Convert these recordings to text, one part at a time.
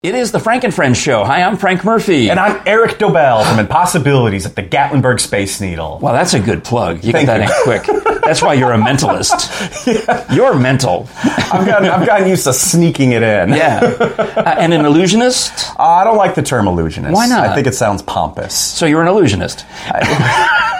It is the Frank and Friends show. Hi, I'm Frank Murphy. And I'm Eric Dobell from Impossibilities at the Gatlinburg Space Needle. Well, that's a good plug. You Thank got that you. in quick. That's why you're a mentalist. You're mental. I've gotten, I've gotten used to sneaking it in. Yeah. Uh, and an illusionist? Uh, I don't like the term illusionist. Why not? I think it sounds pompous. So you're an illusionist.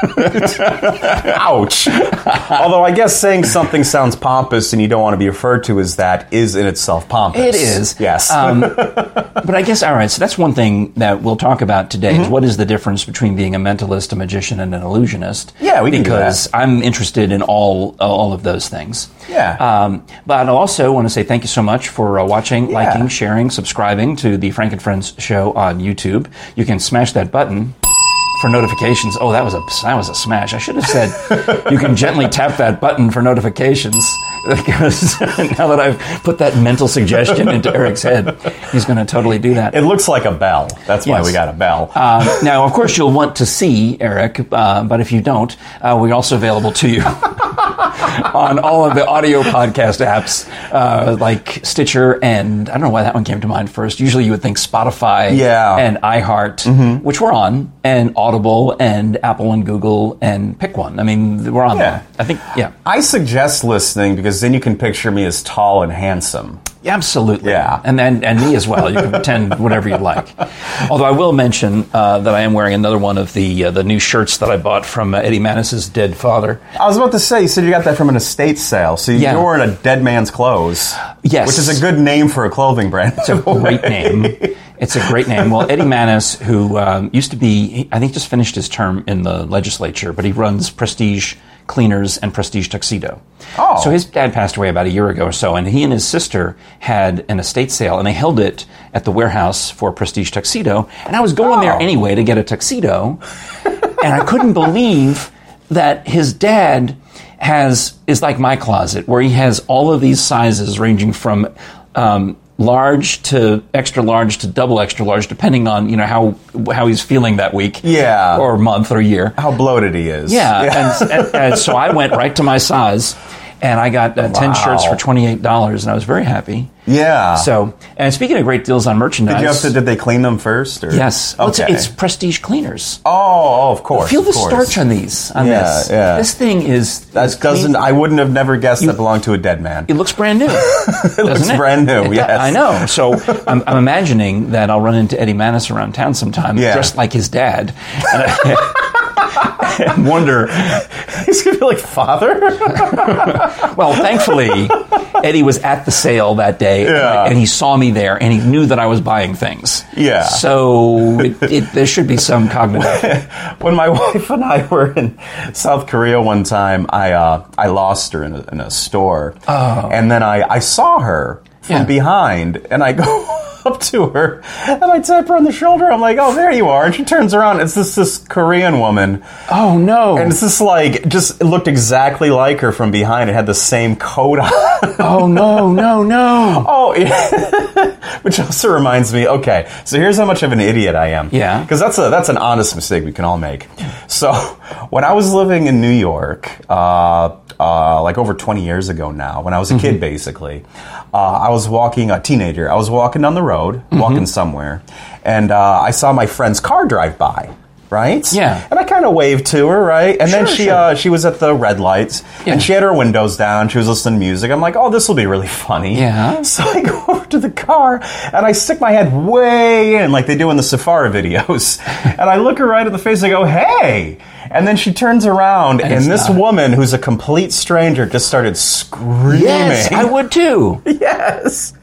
Ouch. Although I guess saying something sounds pompous and you don't want to be referred to as that is in itself pompous. It is. Yes. Um, but I guess, all right, so that's one thing that we'll talk about today Mm-hmm. is what is the difference between being a mentalist, a magician, and an illusionist? Yeah, we Because I'm interested in all, all of those things. Yeah. Um, but I also want to say thank you so much for uh, watching, Yeah. liking, sharing, subscribing to the Frank and Friends show on YouTube. You can smash that button for notifications. Oh, that was a that was a smash. I should have said you can gently tap that button for notifications because now that I've put that mental suggestion into Eric's head, he's going to totally do that. it looks like a bell. That's why Yes. we got a bell. Uh, now, of course, you'll want to see Eric, uh, but if you don't, uh, we're also available to you on all of the audio podcast apps uh, like Stitcher and I don't know why that one came to mind first. Usually, you would think Spotify, Yeah. and iHeart, which we're on, and Audible, and Apple and Google, and pick one. I mean, we're on Yeah. there. I think, yeah, I suggest listening because then you can picture me as tall and handsome. absolutely, Yeah. and and and me as well. You can pretend whatever you'd like. Although I will mention uh, that I am wearing another one of the uh, the new shirts that I bought from uh, Eddie Mannis's dead father. I was about to say, you said you got that from an estate sale, so Yeah. you're wearing a dead man's clothes. Yes. Which is a good name for a clothing brand. It's a great name. It's a great name. Well, Eddie Mannis, who um, used to be, I think, just finished his term in the legislature, but he runs Prestige Cleaners and Prestige Tuxedo. Oh. So his dad passed away about a year ago or so, and he and his sister had an estate sale, and they held it at the warehouse for Prestige Tuxedo. And I was going there Oh. anyway to get a tuxedo, and I couldn't believe that his dad has is like my closet, where he has all of these sizes ranging from um, large to extra large to double extra large, depending on you know how how he's feeling that week, Yeah. or month or year. How bloated he is. Yeah, And, and, and so I went right to my size, and I got uh, ten shirts for twenty eight dollars, and I was very happy. Yeah. So, and speaking of great deals on merchandise, did you have to? Did they clean them first? Or? yes, Well, it's- it's prestige cleaners. oh, oh, of course. Feel the course. starch on these. On Yeah, this, yeah. this thing is That doesn't. clean. I wouldn't have never guessed that belonged to a dead man. It looks brand new. it looks brand new, yes. I know. So I'm, I'm imagining that I'll run into Eddie Mannis around town sometime, Yeah. dressed like his dad, and, I, and wonder. He's gonna be like, father. Well, thankfully, Eddie was at the sale that day, Yeah. and he saw me there, and he knew that I was buying things. Yeah. So it, it, there should be some cognitive. when my wife and I were in South Korea one time, I uh, I lost her in a, in a store, and then I, I saw her from. Yeah. behind, and I go up to her and I tap her on the shoulder. I'm like, "Oh, there you are!" And she turns around. It's this this Korean woman, Oh no! and it's just like just it looked exactly like her from behind. It had the same coat on. oh no! No! No! Oh, yeah. which also reminds me. Okay, so here's how much of an idiot I am. Yeah. because that's a that's an honest mistake we can all make. So when I was living in New York, uh, uh, like over 20 years ago now, when I was a Mm-hmm. kid, basically, uh, I was walking a teenager. I was walking down the road, Mm-hmm. walking somewhere, and uh, I saw my friend's car drive by. Right. Yeah. And I kind of waved to her, right? And then she sure. uh, she was at the red lights, Yeah. and she had her windows down. She was listening to music. I'm like, oh, this will be really funny. Yeah. So I go over to the car and I stick my head way in, like they do in the Safari videos. and I look her right in the face and I go, hey. And then she turns around and, it's this not. woman, who's a complete stranger, just started screaming. Yes, I would too. yes.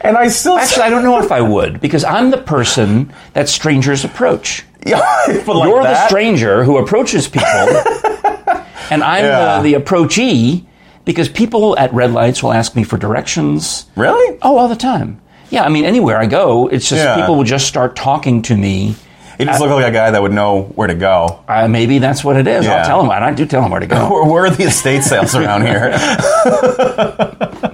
And I still Actually, I don't know if I would because I'm the person that strangers approach. Like You're the stranger who approaches people, and I'm Yeah. the, the approachee because people at red lights will ask me for directions. Really? Oh, all the time. Yeah, I mean, anywhere I go, it's just Yeah. people will just start talking to me. He just looked like a guy that would know where to go. Uh, maybe that's what it is. Yeah. I'll tell him. I do tell him where to go. Where, where are the estate sales around here?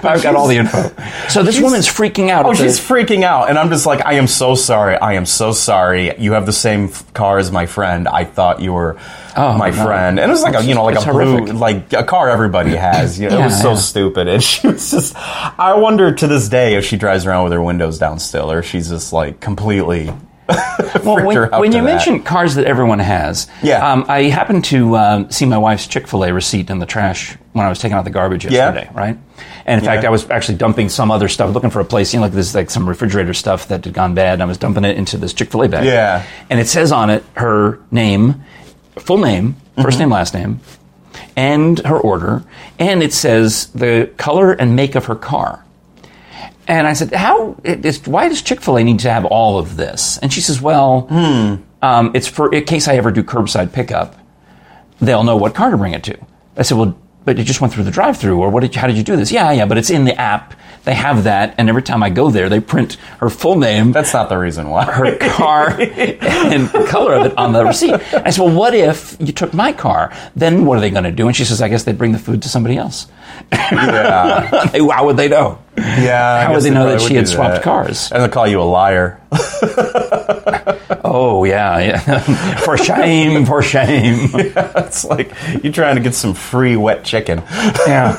I've got all the info. So this woman's freaking out. Oh, the- she's freaking out, and I'm just like, I am so sorry. I am so sorry. You have the same f- car as my friend. I thought you were Oh, my no. friend, and it was like a you know like It's a blue like a car everybody has. You know, it was so yeah. stupid, and she was just. I wonder to this day if she drives around with her windows down still, or she's just like completely. Well, when, when you that. mention cars that everyone has, Yeah. um, I happened to um, see my wife's Chick Fil A receipt in the trash when I was taking out the garbage Yeah. yesterday, right? And in fact, I was actually dumping some other stuff, looking for a place, you know, like this, like some refrigerator stuff that had gone bad. And I was dumping it into this Chick Fil A bag. Yeah. And it says on it her name, full name, 1st Mm-hmm. name, last name, and her order, and it says the color and make of her car. And I said, "How? Why does Chick Fil A need to have all of this?" And she says, "Well, um, it's for in case I ever do curbside pickup, they'll know what car to bring it to." I said, "Well, but it just went through the drive-through, or what? Did you, how did you do this?" Yeah, yeah, but it's in the app. They have that, and every time I go there, they print her full name, That's not the reason why. her car, and the color of it on the receipt. I said, "Well, what if you took my car? Then what are they going to do?" And she says, "I guess they'd bring the food to somebody else." yeah, They- How would they know? yeah. I How would they know that she had swapped that. cars? And they'll call you a liar. Oh yeah, yeah. for shame, for shame. it's like you're trying to get some free wet chicken. Yeah.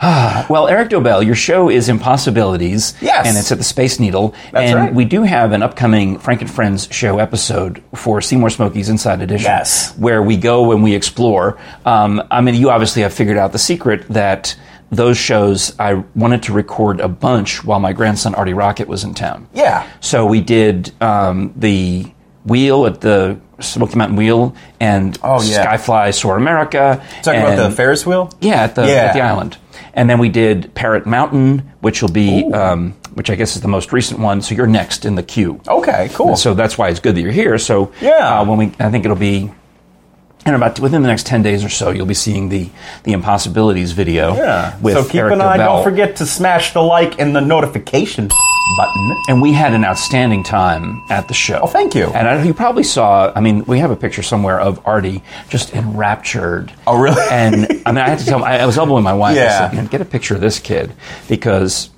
Ah, well, Eric Dobell, your show is Impossibilities. Yes. And it's at the Space Needle. That's and right. we do have an upcoming Frank and Friends show episode for Seymour Smokies Inside Edition. Yes. Where we go and we explore. Um, I mean, you obviously have figured out the secret that those shows, I wanted to record a bunch while my grandson Artie Rocket was in town. Yeah. So we did um, the wheel at the Smoky Mountain Wheel and Oh, yeah. Skyfly Soar America. Talking about the Ferris wheel. yeah, at the, Yeah. at the island. And then we did Parrot Mountain, which will be, um, which I guess is the most recent one. So you're next in the queue. Okay, cool. So that's why it's good that you're here. So Yeah. uh, when we, I think it'll be. And about within the next ten days or so, you'll be seeing the the impossibilities video. yeah. So keep Eric an eye. Dobell. Don't forget to smash the like and the notification button. And we had an outstanding time at the show. Oh, thank you. And I, you probably saw. I mean, we have a picture somewhere of Artie just enraptured. Oh, really? And I mean, I had to tell. I, I was elbowing my wife. I Yeah. said, "Man, "Get a picture of this kid," because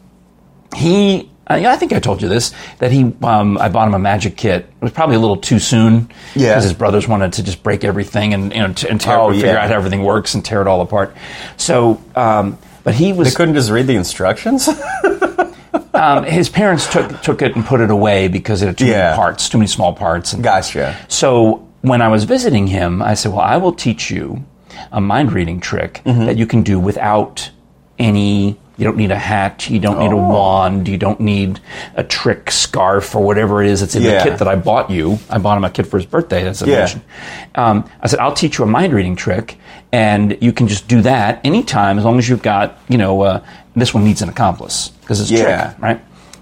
he. I I think I told you this that he. Um, I bought him a magic kit. It was probably a little too soon. Yeah. Because his brothers wanted to just break everything and you know t- and tear, Oh, figure yeah. out how everything works and tear it all apart. So, um, but he was They couldn't just read the instructions. um, his parents took took it and put it away because it had too Yeah. many parts, too many small parts. And gotcha. so when I was visiting him, I said, "Well, I will teach you a mind reading trick Mm-hmm. that you can do without any. You don't need a hat. You don't need a Oh. wand. You don't need a trick scarf or whatever it is that's in Yeah. the kit that I bought you. I bought him a kit for his birthday. That's a Yeah. Um, I said, I'll teach you a mind reading trick, and you can just do that anytime as long as you've got, you know, uh, this one needs an accomplice because it's a Yeah. trick, right?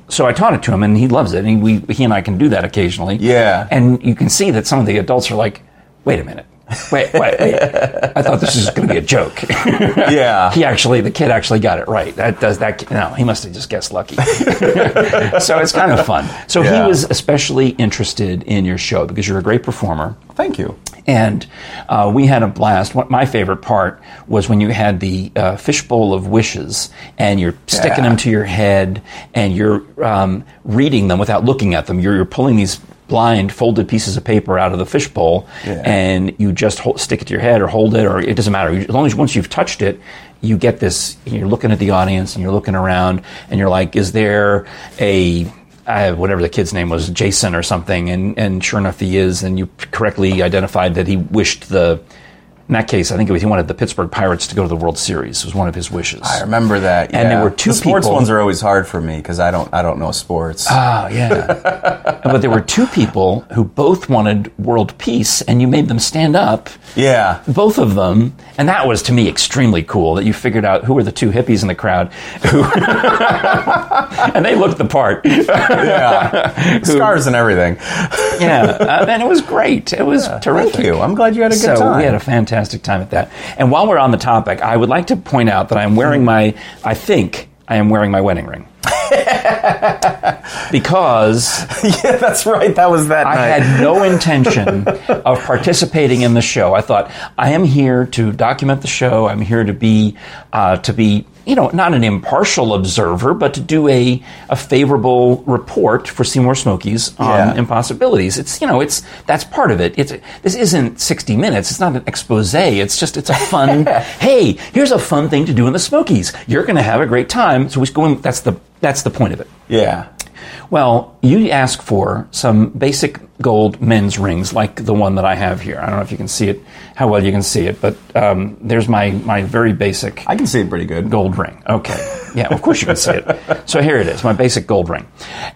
So I taught it to him, and he loves it. And we, he and I can do that occasionally. Yeah. And you can see that some of the adults are like, "Wait a minute, wait, wait, wait! I thought this was going to be a joke." Yeah. he actually, the kid actually got it right. That does that. No, he must have just guessed lucky. so it's kind of fun. So Yeah. he was especially interested in your show because you're a great performer. Thank you. And uh, we had a blast. What my favorite part was when you had the uh, fishbowl of wishes, and you're sticking Yeah. them to your head, and you're um, reading them without looking at them. You're, you're pulling these blind folded pieces of paper out of the fishbowl, Yeah. and you just hold, stick it to your head or hold it, or it doesn't matter. As long as once you've touched it, you get this. You're looking at the audience, and you're looking around, and you're like, "Is there a uh, whatever the kid's name was, Jason or something, and, and sure enough he is, and you correctly identified that he wished the, in that case, I think it was he wanted the Pittsburgh Pirates to go to the World Series. It was one of his wishes. I remember that. And there were two the sports people- ones are always hard for me because I don't I don't know sports. Oh, yeah. but there were two people who both wanted world peace, and you made them stand up, yeah. both of them, and that was to me extremely cool that you figured out who were the two hippies in the crowd, who, and they looked the part. Yeah. Scars and everything. yeah, uh, and it was great. It was terrific. Thank you. I'm glad you had a good so time. we had a fantastic time at that. And while we're on the topic, I would like to point out that I'm wearing my, I think I am wearing my wedding ring. because yeah, that's right. That was that I night. had no intention of participating in the show. I thought I am here to document the show. I'm here to be uh, to be you know, not an impartial observer, but to do a, a favorable report for Seymour Smokies on Yeah. impossibilities. It's, you know, it's, that's part of it. It's, this isn't 60 minutes. It's not an expose. It's just, it's a fun, hey, here's a fun thing to do in the Smokies. You're going to have a great time. So we go in, that's the, that's the point of it. Yeah. Well, you ask for some basic gold men's rings, like the one that I have here. I don't know if you can see it, how well you can see it, but um, there's my, my very basic I can see it pretty good. gold ring. Okay. Yeah, of course you can see it. So here it is, my basic gold ring.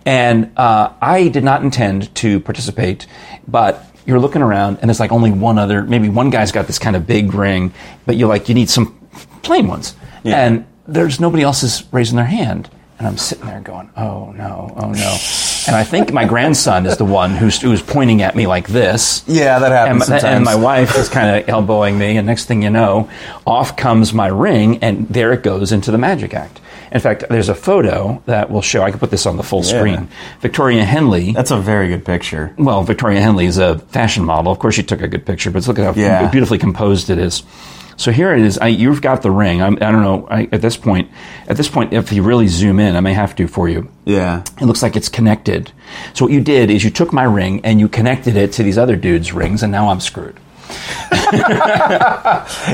And uh, I did not intend to participate, but you're looking around and there's like only one other, maybe one guy's got this kind of big ring, but you're like, you need some plain ones. Yeah. And there's nobody else is raising their hand. And I'm sitting there going, oh no, oh no. And I think my grandson is the one who's, who's pointing at me like this. Yeah, that And, happens sometimes. and my wife is kind of elbowing me, and next thing you know, off comes my ring, and there it goes into the magic act. In fact, there's a photo that will show. I can put this on the full screen. Victoria Henley. That's a very good picture. Well, Victoria Henley is a fashion model. Of course, she took a good picture, but look at how Yeah. beautifully composed it is. So here it is. I, you've got the ring. I'm, I don't know. I, at this point, at this point, if you really zoom in, I may have to for you. Yeah. It looks like it's connected. So what you did is you took my ring and you connected it to these other dudes' rings, and now I'm screwed.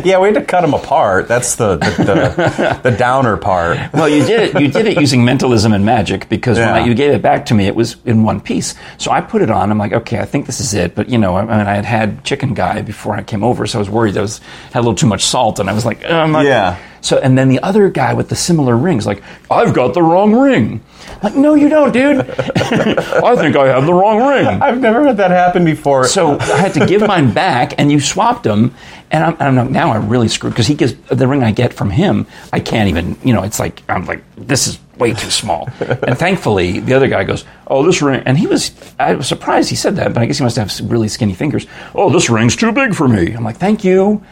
Yeah, we had to cut them apart. That's the the, the, the downer part. Well, you did it. You did it using mentalism and magic because when I, you gave it back to me, it was in one piece. So I put it on. I'm like, okay, I think this is it. But you know, I, I mean, I had had chicken guy before I came over, so I was worried I was had a little too much salt, and I was like, uh, I'm not. Yeah. So and then the other guy with the similar rings, like, I've got the wrong ring. I'm like, no, you don't, dude. I think I have the wrong ring. I've never had that happen before. So I had to give mine back, and you swapped them. And I'm, and I'm now I'm really screwed because he gives the ring I get from him. I can't even, you know, it's like I'm like this is way too small. and thankfully, the other guy goes, "Oh, this ring," and he was I was surprised he said that, but I guess he must have really skinny fingers. Oh, this ring's too big for me. I'm like, thank you.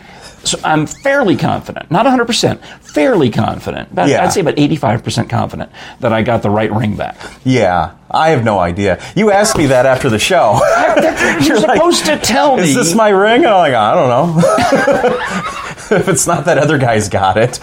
So I'm fairly confident, not 100 percent, fairly confident. But Yeah. I'd say about 85 percent confident that I got the right ring back. yeah, I have no idea. You asked me that after the show. You're like, supposed to tell me. Is this my ring? And I'm like, I don't know. if it's not that other guy's got it.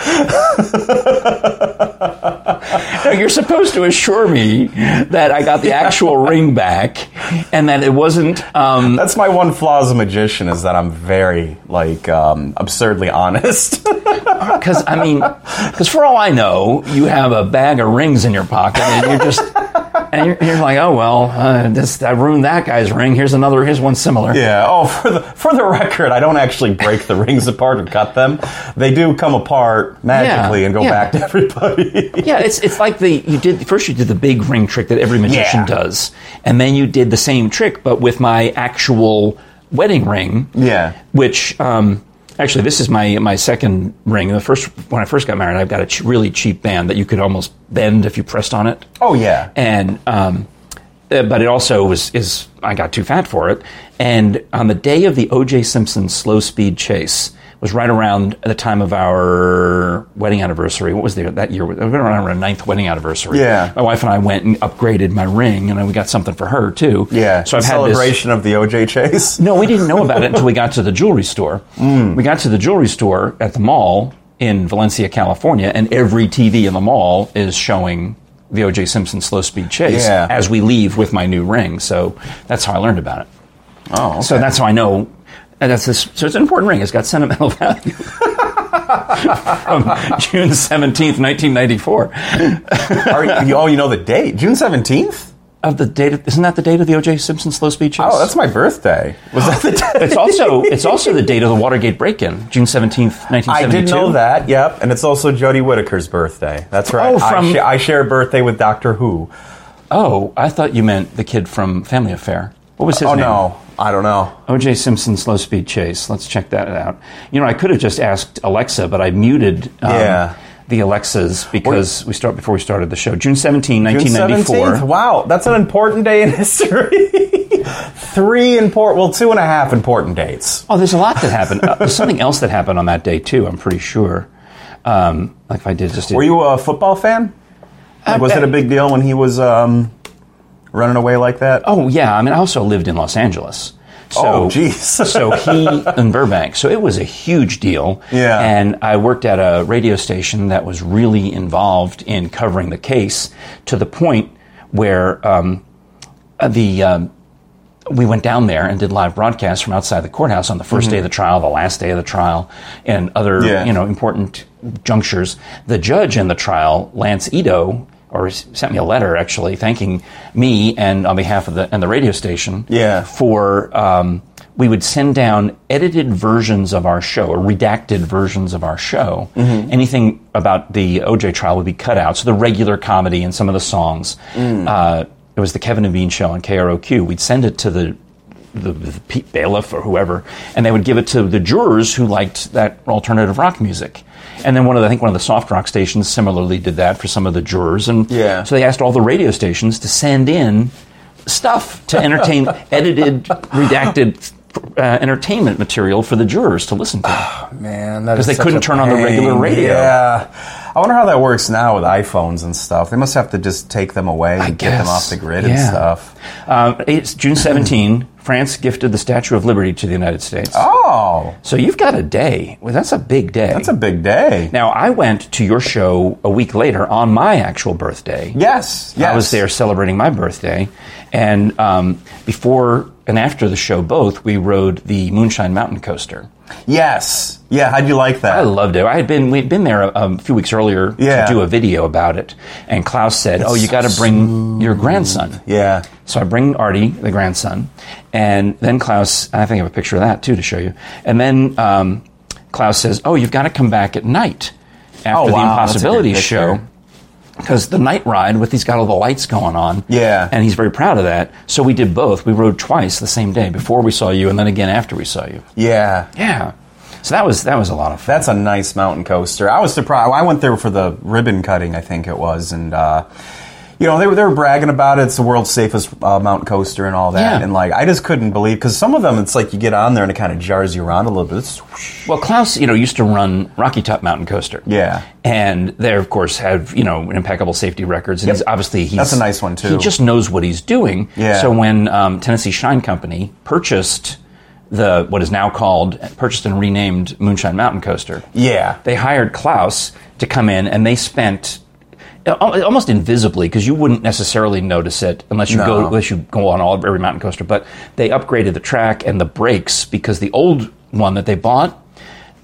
No, you're supposed to assure me that I got the actual ring back and that it wasn't. Um, That's my one flaw as a magician is that I'm very like um, absurdly honest. Because I mean, because for all I know, you have a bag of rings in your pocket, and you're just, and you're, you're like, oh well, uh, this I ruined that guy's ring. Here's another. Here's one similar. yeah. Oh, for the for the record, I don't actually break the rings apart or cut them. They do come apart magically Yeah, and go yeah. back to everybody. Yeah, it's it's like the you did first you did the big ring trick that every magician Yeah. does, and then you did the same trick but with my actual wedding ring. Yeah. Which um, actually this is my my second ring. The first when I first got married, I've got a ch- really cheap band that you could almost bend if you pressed on it. oh yeah. and um, uh, but it also was is I got too fat for it. And on the day of the O.J. Simpson slow speed chase was right around the time of our wedding anniversary. What was there that year? It was around our ninth wedding anniversary. Yeah. my wife and I went and upgraded my ring, and we got something for her too. Yeah. so I've had this. celebration of the OJ chase. No, we didn't know about it until we got to the jewelry store. Mm. We got to the jewelry store at the mall in Valencia, California, and every TV in the mall is showing the O.J. Simpson slow speed chase Yeah. as we leave with my new ring. So that's how I learned about it. Oh, okay. So that's how I know. And that's this. So it's an important ring. It's got sentimental value. From June seventeenth, nineteen ninety four. Are you, oh, you know the date, June seventeenth. Of the date, of- isn't that the date of the O.J. Simpson slow speed? Oh, that's my birthday. Was that the day? It's also it's also the date of the Watergate break-in, June seventeenth, nineteen I seventy-two. did know that. Yep, and it's also Jodie Whittaker's birthday. That's right. Oh, from- I, sh- I share a birthday with Doctor Who. Oh, I thought you meant the kid from Family Affair. What was his Oh name? no, I don't know. O.J. Simpson Slow Speed Chase. Let's check that out. You know, I could have just asked Alexa, but I muted um, Yeah. the Alexas because we start before we started the show. June 17, June 1994. 17th? Wow, that's an important day in history. Three important, well, two and a half important dates. Oh, there's a lot that happened. Uh, there's something else that happened on that day too. I'm pretty sure. Um, like if I did just Were you a football fan? Like, was it a big deal when he was um, running away like that? Oh yeah, I mean, I also lived in Los Angeles, So, Oh, geez. so he in Burbank. So it was a huge deal. Yeah. And I worked at a radio station that was really involved in covering the case to the point where um, the um, we went down there and did live broadcasts from outside the courthouse on the 1st day of the trial, the last day of the trial, and other Yeah. you know important junctures. The judge in the trial, Lance Ito, or sent me a letter actually thanking me and on behalf of the and the radio station Yeah. for um, we would send down edited versions of our show or redacted versions of our show. Anything about the OJ trial would be cut out. So the regular comedy and some of the songs. Uh, it was the Kevin and Bean show on KROQ. We'd send it to the the, the bailiff or whoever, and they would give it to the jurors who liked that alternative rock music. And then one of the, I think one of the soft rock stations similarly did that for some of the jurors. And Yeah. so they asked all the radio stations to send in stuff to entertain edited, redacted uh, entertainment material for the jurors to listen to. Man, that 'Cause is they couldn't turn on the regular radio. Yeah, I wonder how that works now with iPhones and stuff. They must have to just take them away and get them off the grid and stuff. Um, it's June 17. France gifted the Statue of Liberty to the United States. Oh, So you've got a day. Well, that's a big day. that's a big day. Now, I went to your show a week later on my actual birthday. yes, yes. I was there celebrating my birthday. And um, before and after the show, both, we rode the Moonshine Mountain Coaster. Yes. Yeah. How'd you like that? I loved it. I had been we'd been there a, a few weeks earlier Yeah. to do a video about it, and Klaus said, "Oh, you got to bring your grandson." yeah. So I bring Artie, the grandson, and then Klaus. I think I have a picture of that too to show you. And then um, Klaus says, "Oh, you've got to come back at night after Oh, the wow, good picture. show." Because the night ride with he's got all the lights going on, Yeah. and he's very proud of that. So we did both. We rode twice the same day before we saw you, and then again after we saw you. Yeah. Yeah, so that was that was a lot of fun. That's a nice mountain coaster. I was surprised. I went there for the ribbon cutting, I think it was, and uh, you know they were they were bragging about it. It's the world's safest uh, mountain coaster and all that. Yeah. And like I just couldn't believe because some of them it's like you get on there and it kind of jars you around a little bit. It's. Well, Klaus, you know, used to run Rocky Top Mountain Coaster. Yeah. and they of course have you know impeccable safety records, and Yep. he's obviously he's That's a nice one, too. He just knows what he's doing. Yeah. So when um, Tennessee Shine Company purchased the what is now called purchased and renamed Moonshine Mountain Coaster, Yeah. they hired Klaus to come in, and they spent. Al- Almost invisibly, because you wouldn't necessarily notice it unless you No. go unless you go on all every mountain coaster. But they upgraded the track and the brakes because the old one that they bought,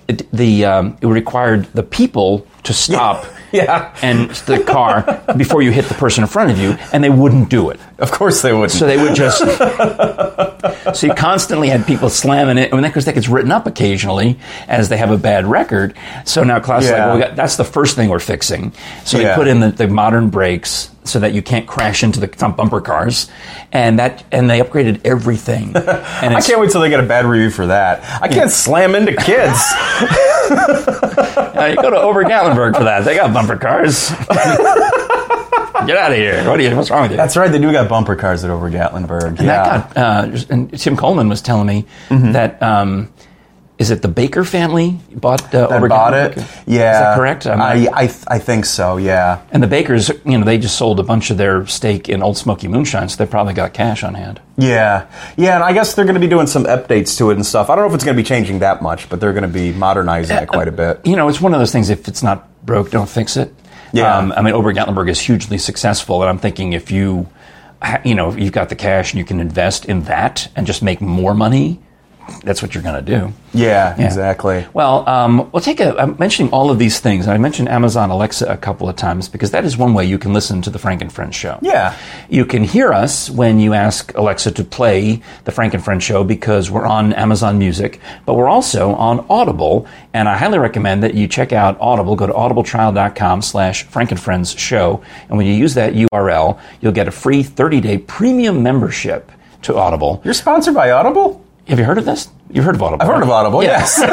it, the um, it required the people to stop Yeah. and the car before you hit the person in front of you, and they wouldn't do it. Of course they wouldn't. So they would just. so you constantly had people slamming it, and because that gets written up occasionally as they have a bad record. So now Klaus is like, well, we got, that's the first thing we're fixing. So Yeah. they put in the, the modern brakes so that you can't crash into the front bumper cars, and that and they upgraded everything. And I can't wait till they get a bad review for that. I can't slam into kids. You go to Ober Gatlinburg for that. They got bumper cars. Get out of here! What are you? What's wrong with you? That's right. They do got bumper cars at Ober Gatlinburg. And yeah. that got, uh, and Tim Coleman was telling me that um, is it the Baker family bought uh, Ober bought it. Yeah. is that correct? I, not- I, I think so. Yeah. and the Bakers, you know, they just sold a bunch of their stake in Ole Smoky Moonshine, so they probably got cash on hand. Yeah, yeah, and I guess they're going to be doing some updates to it and stuff. I don't know if it's going to be changing that much, but they're going to be modernizing it quite a bit. You know, it's one of those things. If it's not broke, don't fix it. Yeah. Um, I mean, Ober Gatlinburg is hugely successful, and I'm thinking if you, you know, if you've got the cash and you can invest in that and just make more money, that's what you're going to do. Yeah, Yeah. exactly. Well, um, we'll take a. I'm mentioning all of these things, I mentioned Amazon Alexa a couple of times because that is one way you can listen to the Frank and Friends show. Yeah. You can hear us when you ask Alexa to play the Frank and Friends show because we're on Amazon Music, but we're also on Audible, and I highly recommend that you check out Audible. Go to audibletrial.com slash Frank and Friends show, and when you use that URL, you'll get a free 30-day premium membership to Audible. You're sponsored by Audible? Have you heard of this? You've heard of Audible. I've heard of Audible, Yeah. yes.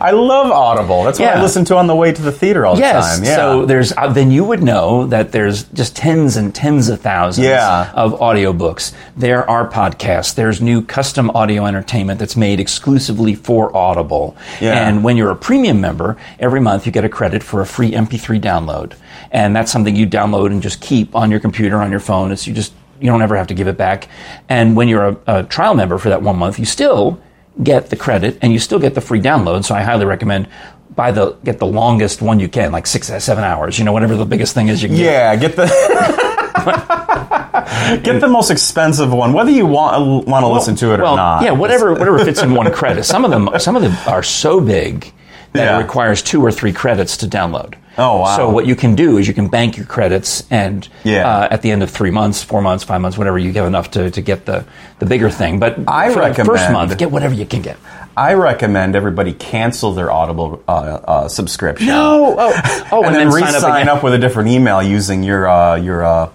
I love Audible. That's what I listen to on the way to the theater all the Yes. time. Yeah. So there's uh, then you would know that there's just tens and tens of thousands Yeah. of audiobooks. There are podcasts. There's new custom audio entertainment that's made exclusively for Audible. Yeah. And when you're a premium member, every month you get a credit for a free MP3 download. And that's something you download and just keep on your computer, on your phone. It's you just you don't ever have to give it back. And when you're a, a trial member for that one month, you still get the credit and you still get the free download. So I highly recommend buy the get the longest one you can, like six seven hours. You know, whatever the biggest thing is you can get. Yeah, get the get the most expensive one, whether you want uh, want to listen to it well, or not. Yeah, whatever whatever fits in one credit. Some of them some of them are so big that Yeah. it requires two or three credits to download. Oh, wow. So what you can do is you can bank your credits, and Yeah. uh, at the end of three months, four months, five months, whatever, you have enough to, to get the, the bigger thing. But I for the first recommend- month, get whatever you can get. I recommend everybody cancel their Audible uh, uh, subscription. Oh, oh, oh, and, and, then, then, re-sign sign up, up, with a different email using your uh, your uh,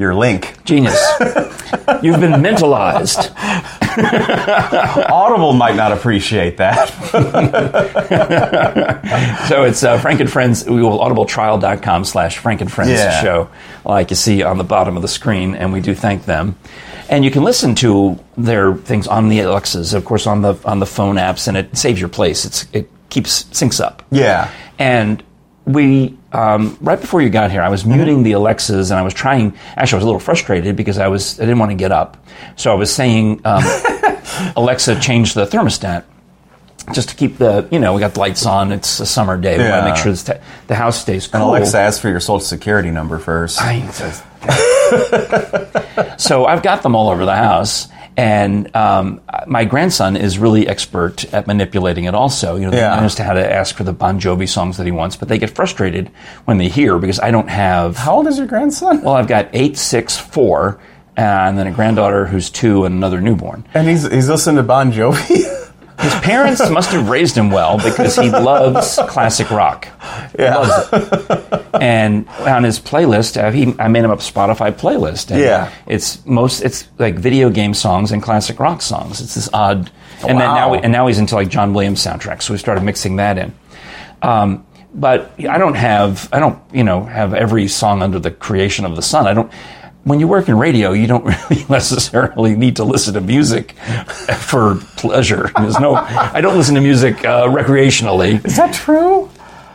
your link. Genius. You've been mentalized. Audible might not appreciate that. So it's uh, Frank and Friends. We will audibletrial.com slash Frank and Friends Yeah. show, like you see on the bottom of the screen, and we do thank them. And you can listen to their things on the Alexas, of course, on the on the phone apps, and it saves your place. It's it keeps syncs up. Yeah. And we um, right before you got here, I was muting the Alexas, and I was trying. Actually, I was a little frustrated because I was I didn't want to get up, so I was saying, um, Alexa, change the thermostat just to keep the you know we got the lights on. It's a summer day. We want Yeah. to make sure this te- the house stays cool. And Alexa, ask for your social security number first. I- so I've got them all over the house, and um, my grandson is really expert at manipulating it. Also, you know, Yeah. he knows how to ask for the Bon Jovi songs that he wants, but they get frustrated when they hear because I don't have. How old is your grandson? Well, I've got eight, six, four, and then a granddaughter who's two and another newborn. And he's he's listening to Bon Jovi. His parents must have raised him well because he loves classic rock. Yeah. loves it. And on his playlist, uh, he, I made him a Spotify playlist. And Yeah. It's most, it's like video game songs and classic rock songs. It's this odd. And then now, Wow. and now he's into like John Williams soundtracks. So we started mixing that in. Um, but I don't have, I don't, you know, have every song under the creation of the sun. I don't. When you work in radio, you don't really necessarily need to listen to music for pleasure. There's no, I don't listen to music uh, recreationally. is that true?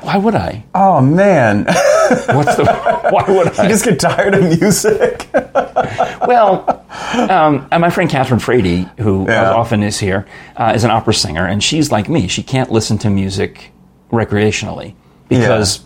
Why would I? Oh man, What's the? Why would I? you just get tired of music. Well, um, and my friend Catherine Frady, who Yeah. often is here, uh, is an opera singer, and she's like me. She can't listen to music recreationally because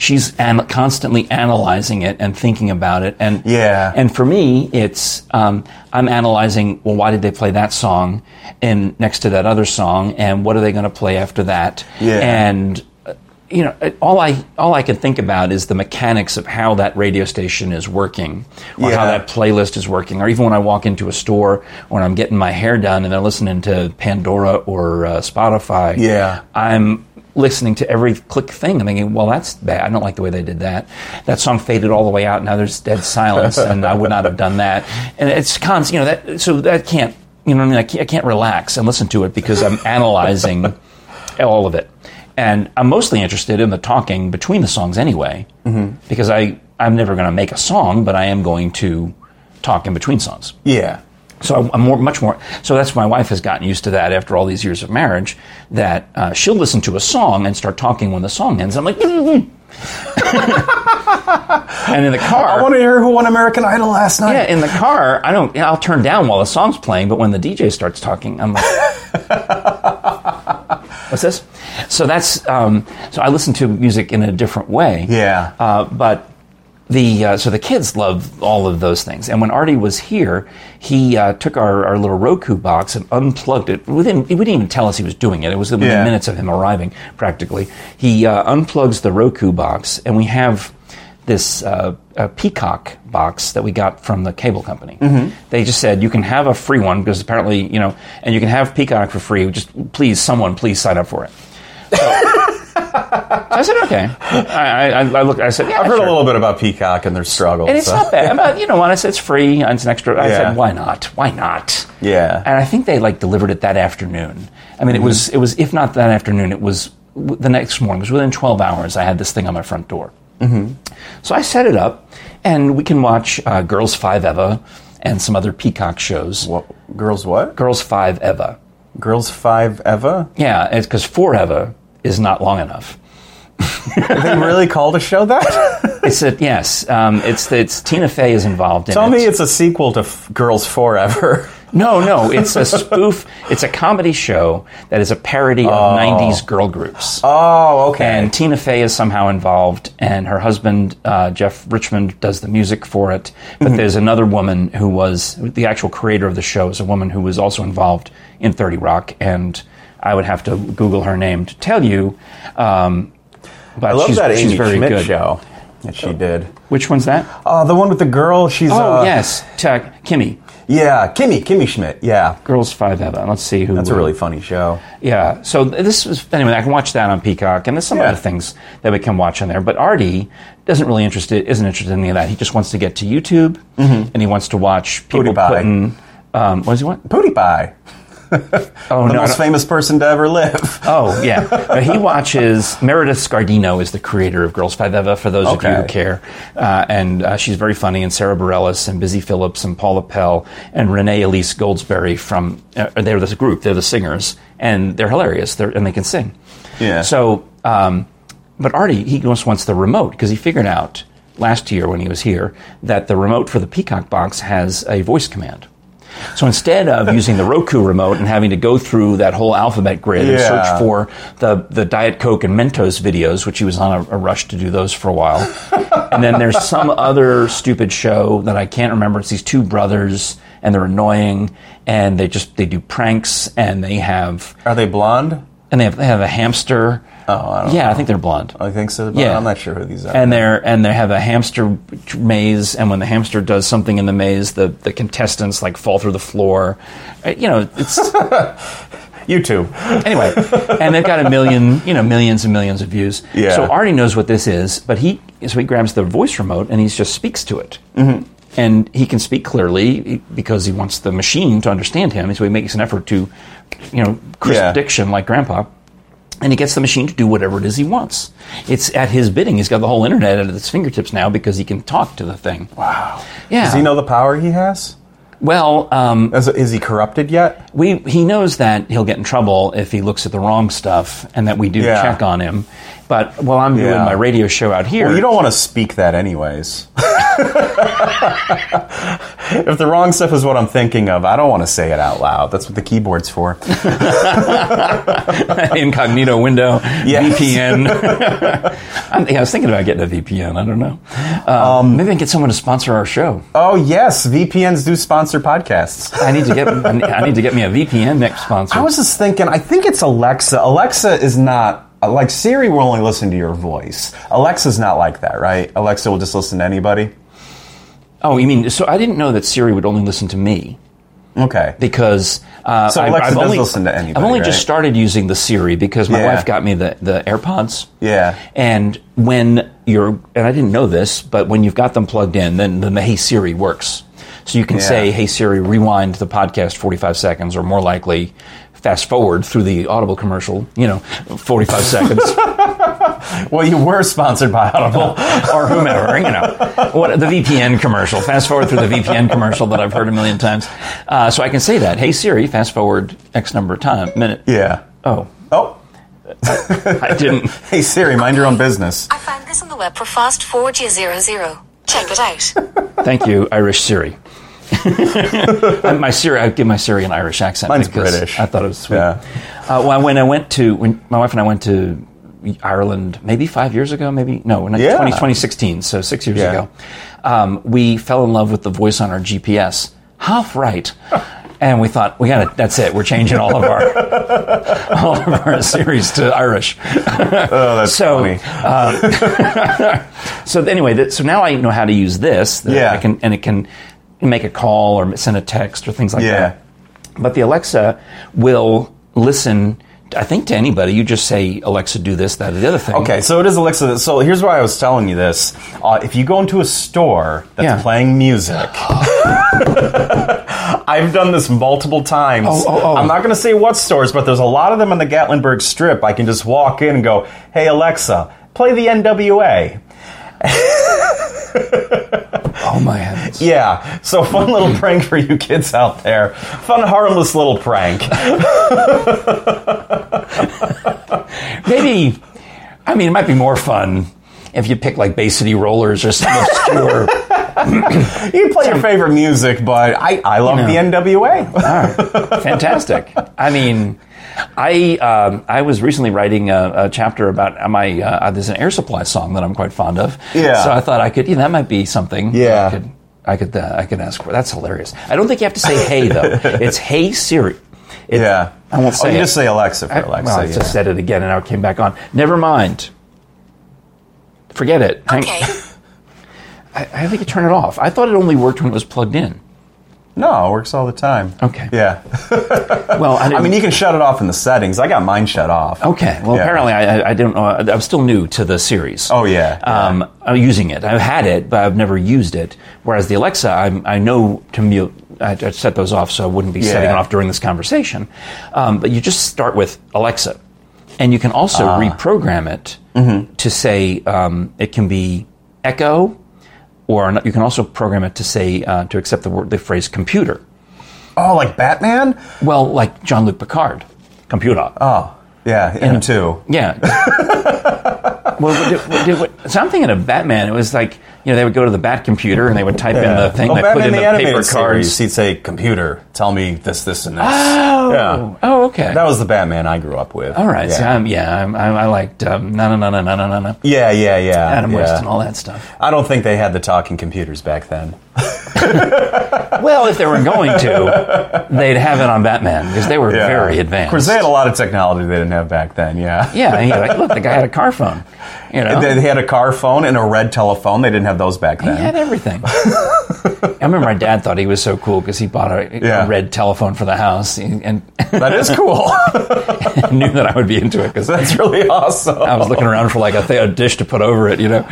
she's an- constantly analyzing it and thinking about it. And Yeah. and for me, it's um, I'm analyzing. Well, why did they play that song and next to that other song, and what are they going to play after that? Yeah. And uh, you know, all I all I can think about is the mechanics of how that radio station is working, or how that playlist is working, or even when I walk into a store when I'm getting my hair done and they're listening to Pandora or uh, Spotify. Yeah. I'm listening to every click thing and thinking, well, that's bad. I don't like the way they did that. That song faded all the way out. Now there's dead silence, and I would not have done that. And it's cons, you know, that so that can't, you know, what I mean, I can't, I can't relax and listen to it because I'm analyzing all of it. And I'm mostly interested in the talking between the songs anyway, mm-hmm. because I I'm never going to make a song, but I am going to talk in between songs. yeah. So I'm more, much more. So that's my wife has gotten used to that after all these years of marriage. That uh, she'll listen to a song and start talking when the song ends. I'm like, "Mm, and in the car, I want to hear who won American Idol last night. yeah, in the car, I don't. I'll turn down while the song's playing, but when the DJ starts talking, I'm like, "What's this?" So that's. Um, so I listen to music in a different way. Yeah. Uh, but the uh, so the kids love all of those things. And when Artie was here, he uh, took our, our little Roku box and unplugged it. Within he wouldn't even tell us he was doing it. It was within Yeah. minutes of him arriving, practically. He uh, unplugs the Roku box, and we have this uh, a Peacock box that we got from the cable company. They just said you can have a free one because apparently you know, and you can have Peacock for free. Just please, someone, please sign up for it. I said okay. I, I, I looked. I said, yeah, I've heard sure. a little bit about Peacock and their struggles. And it's so- not bad. But you know what? I said it's free. and It's an extra. I Yeah. said, why not? Why not? Yeah. And I think they like delivered it that afternoon. I mean, it was it was if not that afternoon, it was the next morning. It was within twelve hours. I had this thing on my front door. Mm-hmm. So I set it up, and we can watch uh, Girls Five Eva and some other Peacock shows. What, girls what? Girls Five Eva. Girls Five Eva? Yeah, it's because four Eva is not long enough. they really called a show that? It's a yes. Um, it's it's Tina Fey is involved in Tell it. me it's a sequel to F- Girls Forever. No, no, it's a spoof. It's a comedy show that is a parody of '90s girl groups. Oh, okay. And Tina Fey is somehow involved, and her husband uh, Jeff Richmond does the music for it. But Mm-hmm. there's another woman who was the actual creator of the show. Is a woman who was also involved in Thirty Rock, and I would have to Google her name to tell you. Um, but I love she's, that she's Amy very Schmidt good. show that she did. Which one's that? Oh, the one with the girl. She's Oh uh, yes, Ta- Kimmy. yeah, Kimmy, Kimmy Schmidt. Yeah, Girls Five Eva. Let's see who. that's a really funny show. Yeah. So this was anyway. I can watch that on Peacock, and there's some Yeah. other things that we can watch on there. But Artie doesn't really interested isn't interested in any of that. He just wants to get to YouTube, and he wants to watch people PewDiePie. putting. Um, what does he want? PewDiePie, Oh the no! Most don't- famous person to ever live. Oh yeah, Uh, he watches Meredith Scardino is the creator of Girls Five Eva. For those of you who care, uh, and uh, she's very funny. And Sara Bareilles and Busy Phillips and Paula Pell and Renee Elise Goldsberry from uh, they're this group. They're the singers, and they're hilarious. They're, and they can sing. Yeah. So, um, but Artie he just wants the remote because he figured out last year when he was here that the remote for the Peacock box has a voice command. So instead of using the Roku remote and having to go through that whole alphabet grid and search for the, the Diet Coke and Mentos videos, which he was on a, a rush to do those for a while. and then there's some other stupid show that I can't remember. It's these two brothers and they're annoying and they just they do pranks and they have Are they blonde? and they have they have a hamster. Oh, I yeah, I think they're blonde. I think so. Yeah. I'm not sure who these are. And they're and they have a hamster maze, and when the hamster does something in the maze, the, the contestants like fall through the floor. Uh, You know, it's YouTube. anyway, and they've got a million, you know, millions and millions of views. Yeah. So Artie knows what this is, but he so he grabs the voice remote and he just speaks to it. Mm-hmm. And he can speak clearly because he wants the machine to understand him. So he makes an effort to, you know, crisp Yeah. diction like Grandpa. And he gets the machine to do whatever it is he wants. It's at his bidding. He's got the whole internet at his fingertips now because he can talk to the thing. Wow. Yeah. Does he know the power he has? Well, um, Is, is he corrupted yet? we he knows that he'll get in trouble if he looks at the wrong stuff, and that we do Yeah. check on him. But while I'm doing my radio show out here, Well, you don't want to speak that anyways. if the wrong stuff is what I'm thinking of, I don't want to say it out loud. That's what the keyboard's for. incognito window, Yes. VPN. Yeah, I was thinking about getting a VPN. I don't know. Um, maybe I can get someone to sponsor our show. Oh yes, VPNs do sponsor podcasts. I need to get I need- I need to get me a VPN next sponsor. I was just thinking. I think it's Alexa. Alexa is not like Siri will only listen to your voice. Alexa's not like that, right? Alexa will just listen to anybody. Oh, you mean so? I didn't know that Siri would only listen to me. Okay. because uh, So I've- Alexa I've only, listen to anybody, I've only just started using the Siri because my Yeah. wife got me the, the AirPods. Yeah. And when you're, and I didn't know this, but when you've got them plugged in, then, then the Hey Siri works. So you can Yeah. say, Hey Siri, rewind the podcast 45 seconds, or more likely, fast forward through the Audible commercial, you know, 45 seconds, Well, you were sponsored by Audible. or whomever, you know, what the VPN commercial. Fast forward through the VPN commercial that I've heard a million times. Uh, so I can say that, Hey Siri, fast forward X number of time, minute. yeah. Oh, Oh. I didn't. Hey Siri, mind your own business. I found this on the web for fast forward year zero zero. Check it out. Thank you, Irish Siri. I- my Siri, I give my Siri an Irish accent. Mine's British. I thought it was sweet. Yeah. Uh, well, when I went to, when my wife and I went to Ireland, maybe five years ago, maybe no, not- Yeah. 20, 2016, so six years Yeah. ago, um, we fell in love with the voice on our GPS. Half right. And we thought we got it. That's it. We're changing all of our all of our Siris to Irish. Oh, that's So, funny. So anyway, so now I know how to use this. that Yeah. I can and it can make a call or send a text or things like Yeah. that. But the Alexa will listen. I think to anybody, you just say Alexa, do this, that, or the other thing. Okay, so it is Alexa. So here's why I was telling you this. Uh, if you go into a store that's Yeah. playing music, I've done this multiple times. Oh, oh, oh. I'm not going to say what stores, but there's a lot of them on the Gatlinburg Strip. I can just walk in and go, "Hey Alexa, play the NWA." Oh my heavens! Yeah, so fun little prank for you kids out there. Fun, harmless little prank. Maybe I mean, it might be more fun if you pick like Bay City Rollers or some obscure. You can play your favorite music, but I, I love You the NWA. Fantastic. I mean, I um, I was recently writing a, a chapter about my uh, there's an air supply song that I'm quite fond of. Yeah. So I thought I could. Yeah, that might be something. Yeah. I could. I could. Uh, I could ask for. That's hilarious. I don't think you have to say "Hey" though. It's "Hey Siri." It- Yeah. I won't say Oh, you it. just say Alexa for I, Alexa. well, I yeah. just said it again, and now it came back on. Never mind. Forget it. Hang- Okay. I, I think you turn it off. I thought it only worked when it was plugged in. No, it works all the time. Okay. Yeah. Well, I, I mean, you can shut it off in the settings. I got mine shut off. Okay. Well, Yeah. apparently, I, I, didn't know. I'm still new to the Siris. Oh, yeah, yeah. Um, I'm using it. I've had it, but I've never used it. Whereas the Alexa, I'm, I know to mute. I, I set those off so I wouldn't be setting it off during this conversation. Um, but you just start with Alexa, and you can also Ah. reprogram it Mm-hmm. to say um, it can be Echo, or you can also program it to say uh, to accept the word the phrase computer. Oh, like Batman? Well, like Jean Luc Picard, computer. Oh, yeah, him too. Yeah. well, did- did- what- so I'm thinking of Batman. It was like you know they would go to the Bat computer and they would type in the thing, oh, Batman put in the the paper series. cards. He'd say, "Computer, tell me this, this, and this." Oh, Yeah. oh, Okay. That was the Batman I grew up with. All right. Yeah. So I'm, yeah, I'm, I'm, i liked no, no, no, no, no, no, no. Yeah, yeah, yeah. Adam yeah. West and all that stuff. I don't think they had the talking computers back then. well, if they were going to, they'd have it on Batman because they were yeah. very advanced. Of course, they had a lot of technology they didn't have back then. Yeah. Yeah. And like, look, the guy had a car phone. You know, they, they had a car phone and a red telephone. They didn't have those back then. He had everything. I remember my dad thought he was so cool because he bought a, yeah. a, red telephone for the house. And, and that is cool. knew that I would be into it because That's really awesome. I was looking around for like a, th- a dish to put over it, you know.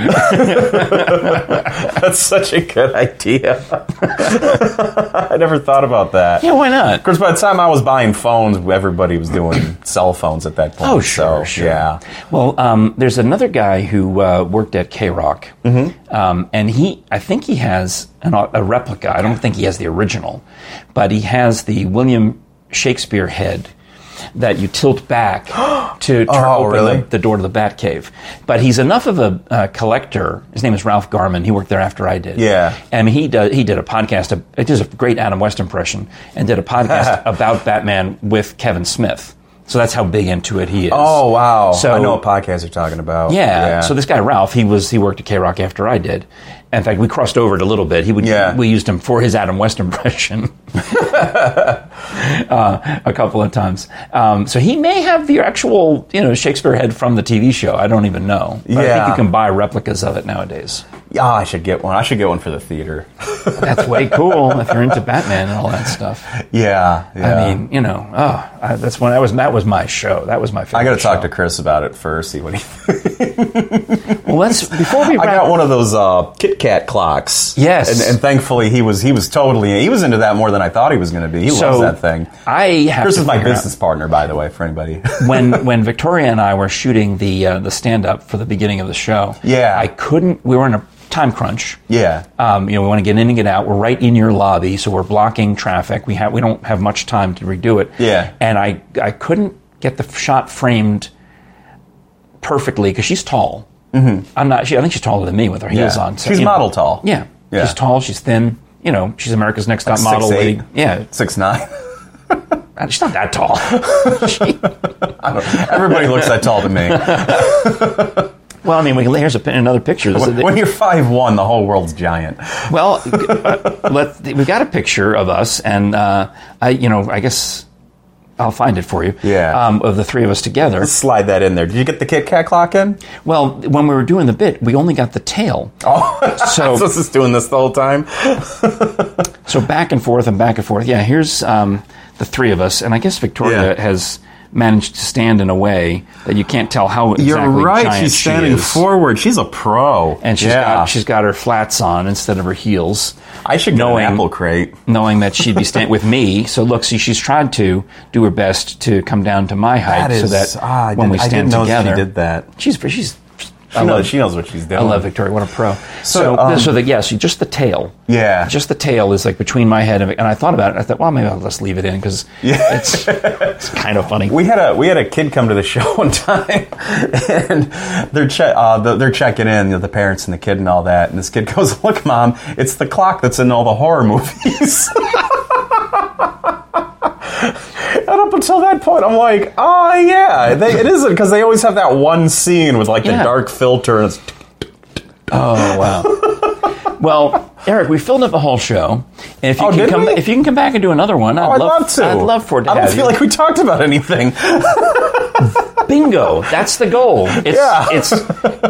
That's such a good idea. I never thought about that. yeah, why not? Of course, by the time I was buying phones, everybody was doing cell phones at that point. Oh, sure, so, sure. Yeah. Well, um, there's another guy who uh, worked at KROQ, Mm-hmm. um, and he, I think he has an, a replica. I don't think he has the original, but he has the William Shakespeare head that you tilt back to turn Oh, open really? the, the door to the Batcave. But he's enough of a uh, collector. His name is Ralph Garman. He worked there after I did. Yeah. and he does, he did a podcast. It does a great Adam West impression, and did a podcast about Batman with Kevin Smith. So that's how big into it he is. Oh wow! So- I know what podcast you're talking about. Yeah. So this guy Ralph, he was he worked at KROQ after I did. In fact, we crossed over it a little bit. He would Yeah. we used him for his Adam West impression uh, a couple of times. Um, so he may have the actual you know Shakespeare head from the TV show. I don't even know. But I think you can buy replicas of it nowadays. Yeah, I should get one. I should get one for the theater. That's way cool if you're into Batman and all that stuff. Yeah, yeah. I mean, you know, oh, I, that's when that was that was my show. That was my favorite. I got to talk to Chris about it first. See what he. Well, let's before we I got one of those uh, Kit Kat clocks. Yes. and, and thankfully he was he was totally he was into that more than I thought he was going to be. He so loves that thing. I have Chris is my figure out- business partner, by the way, for anybody. when when Victoria and I were shooting the uh, the stand up for the beginning of the show. Yeah. I couldn't. We were in a time crunch. yeah, Um, you know, we want to get in and get out. We're right in your lobby, so we're blocking traffic. We have we don't have much time to redo it. Yeah. And I I couldn't get the shot framed perfectly because she's tall. Mm-hmm. I'm not. She, I think she's taller than me with her heels Yeah. on. She's you know. model tall. Yeah. Yeah. She's tall. She's thin. You know, she's America's Next Top Model. 6'8". lady. Yeah. six nine. She's not that tall. Everybody looks that tall to me. well, I mean, we, here's a, another picture. When, when you're five one, the whole world's giant. Well, uh, let we got a picture of us, and uh, I, you know, I guess I'll find it for you. Yeah. Um, of the three of us together. Slide that in there. Did you get the Kit Kat clock in? Well, when we were doing the bit, we only got the tail. Oh, So- so this is doing this the whole time. So back and forth and back and forth. Yeah, here's um, the three of us, and I guess Victoria Yeah. has managed to stand in a way that you can't tell how exactly You're right. She's she standing is. forward. She's a pro. And she's yeah. got she's got her flats on instead of her heels. I should get knowing- an apple crate. knowing that she'd be standing with me. So look, see, she's tried to do her best to come down to my height That so is- that ah, I when did- we I stand didn't know she together, did that. She's she's She knows, she knows what she's doing. I love Victoria. What a pro. So, So, um, so the yes, just the tail. Yeah. just the tail is like between my head and, and I thought about it. I thought, well, maybe I'll just leave it in because Yeah. it's it's kind of funny. We had a we had a kid come to the show one time, and they're che- uh, the, they're checking in, you know, the parents and the kid and all that. And this kid goes, "Look, mom, it's the clock that's in all the horror movies." and up until that point, I'm like, "Oh yeah, they, it isn't," because they always have that one scene with like the Yeah. dark filter, and it's oh wow. well, Eric, we filled up the whole show. And if you Oh, can did come, we? if you can come back and do another one, I'd, Oh, I'd love, love to. I'd love for it to I don't have feel you. like we talked about anything. Bingo! That's the goal. It's, Yeah. it's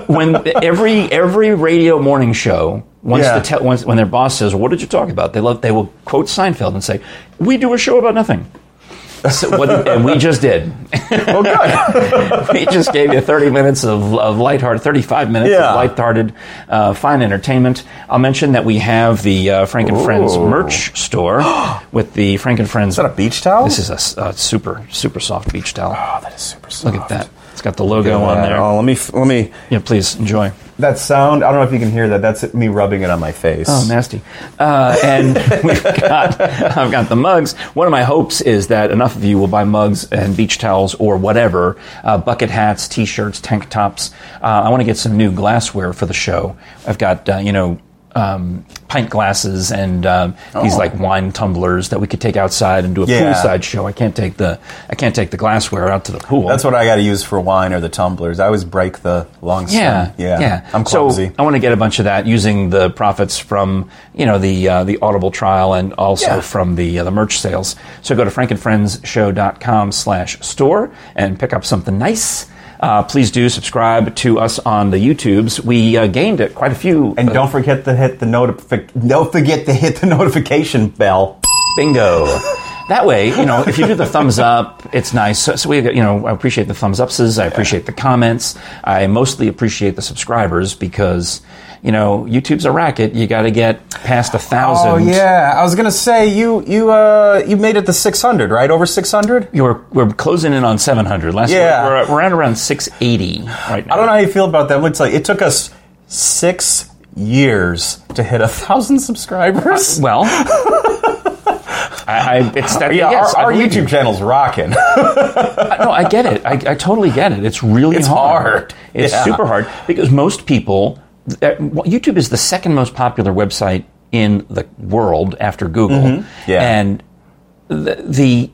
when every every radio morning show. Once Yeah. the te- once, when their boss says, "What did you talk about?" They love they will quote Seinfeld and say, "We do a show about nothing." So what, and we just did. oh, good. we just gave you 30 minutes of, of lighthearted, 35 minutes Yeah. of lighthearted, uh, fine entertainment. I'll mention that we have the uh, Frank and Friends Ooh. merch store with the Frank and Friends. Is that a beach towel? This is a, super, super soft beach towel. Oh, that is super soft. Look at that. It's got the logo on there. Oh, let me let me. Yeah, please enjoy. That sound, I don't know if you can hear that. That's me rubbing it on my face. Oh, nasty. Uh, and we've got, I've got the mugs. One of my hopes is that enough of you will buy mugs and beach towels or whatever, uh, bucket hats, t-shirts, tank tops. Uh, I want to get some new glassware for the show. I've got, uh, you know, um, pint glasses and um, these Oh. like wine tumblers that we could take outside and do a Yeah. poolside show. I can't take the I can't take the glassware out to the pool. That's what I got to use for wine or the tumblers. I always break the long Yeah, stem. Yeah, yeah. I'm clumsy. So I want to get a bunch of that using the profits from you know the uh, the Audible trial and also Yeah. from the uh, the merch sales. So go to frankandfriendsshow.com slash store and pick up something nice. Uh, please do subscribe to us on the YouTubes. We uh, gained it quite a few. and uh, don't forget to hit the notific. Don't forget to hit the notification bell. Bingo. That way, you know, if you do the thumbs up, it's nice. So, so we, you know, I appreciate the thumbs upses. I appreciate the comments. I mostly appreciate the subscribers because, you know, YouTube's a racket. You got to get past a thousand. Oh yeah, I was gonna say you you uh you made it to 600, right? Over 600. We're, we're closing in on 700. Last Yeah. we're, we're at around 680 right now. I don't know how you feel about that. It's like it took us six years to hit a thousand subscribers. Well, I, I, it's that. yeah, yes, our, our believe you. YouTube channel's rocking. No, I get it. I, I totally get it. It's really It's hard. It's Yeah. super hard because most people, uh, YouTube is the second most popular website in the world after Google. Mm-hmm. Yeah. And the, the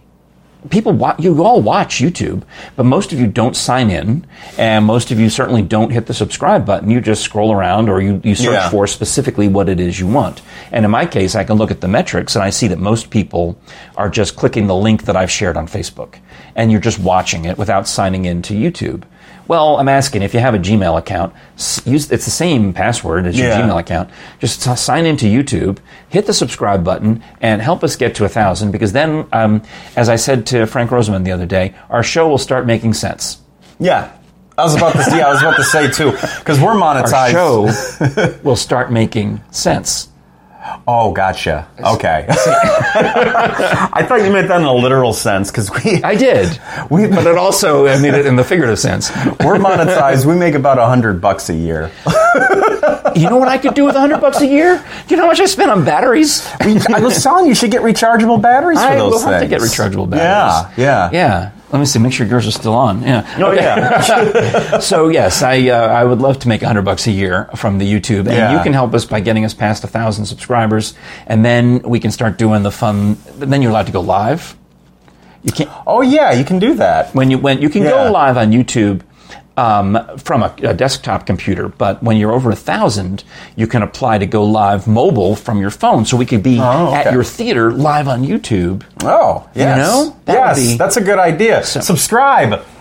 people wa- you all watch YouTube, but most of you don't sign in, and most of you certainly don't hit the subscribe button. You just scroll around or you, you search Yeah. for specifically what it is you want. And in my case, I can look at the metrics and I see that most people are just clicking the link that I've shared on Facebook, and you're just watching it without signing in to YouTube. Well, I'm asking if you have a Gmail account, use it's the same password as your Yeah. Gmail account. Just sign into YouTube, hit the subscribe button, and help us get to a thousand. Because then, um, as I said to Frank Rosamond the other day, our show will start making sense. yeah, I was about to. Yeah, I was about to say too because we're monetized. Our show will start making sense. Oh, gotcha. Okay. I thought you meant that in a literal sense because we I did, We- but it also I mean it in the figurative sense. we're monetized. We make about a hundred bucks a year. You know what I could do with a hundred bucks a year? Do you know how much I spend on batteries? I was telling you, you should get rechargeable batteries for I those will things. have to get rechargeable batteries. Yeah, yeah. Yeah. Let me see. Make sure yours are still on. Yeah. Oh yeah. So yes, I uh, I would love to make hundred bucks a year from the YouTube, and Yeah. you can help us by getting us past a thousand subscribers, and then we can start doing the fun. Then you're allowed to go live. You can't oh yeah, you can do that. when you when you can Yeah. go live on YouTube. Um, from a, a desktop computer, but when you're over a thousand, you can apply to go live mobile from your phone. So we could be Oh, at your theater live on YouTube. Oh, yes. know? That yes, be- that's a good idea. Subscribe.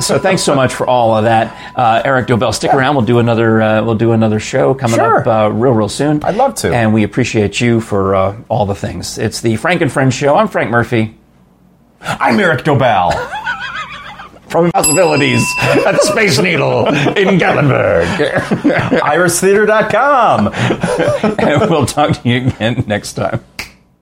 So thanks so much for all of that, uh, Eric Dobell. Stick around. We'll do another. Uh, we'll do another show coming Sure. up uh, real, real soon. I'd love to. And we appreciate you for uh, all the things. It's the Frank and Friends show. I'm Frank Murphy I'm Eric Dobell. from Impossibilities at the Space Needle in Gatlinburg, IrisTheater.com. and we'll talk to you again next time.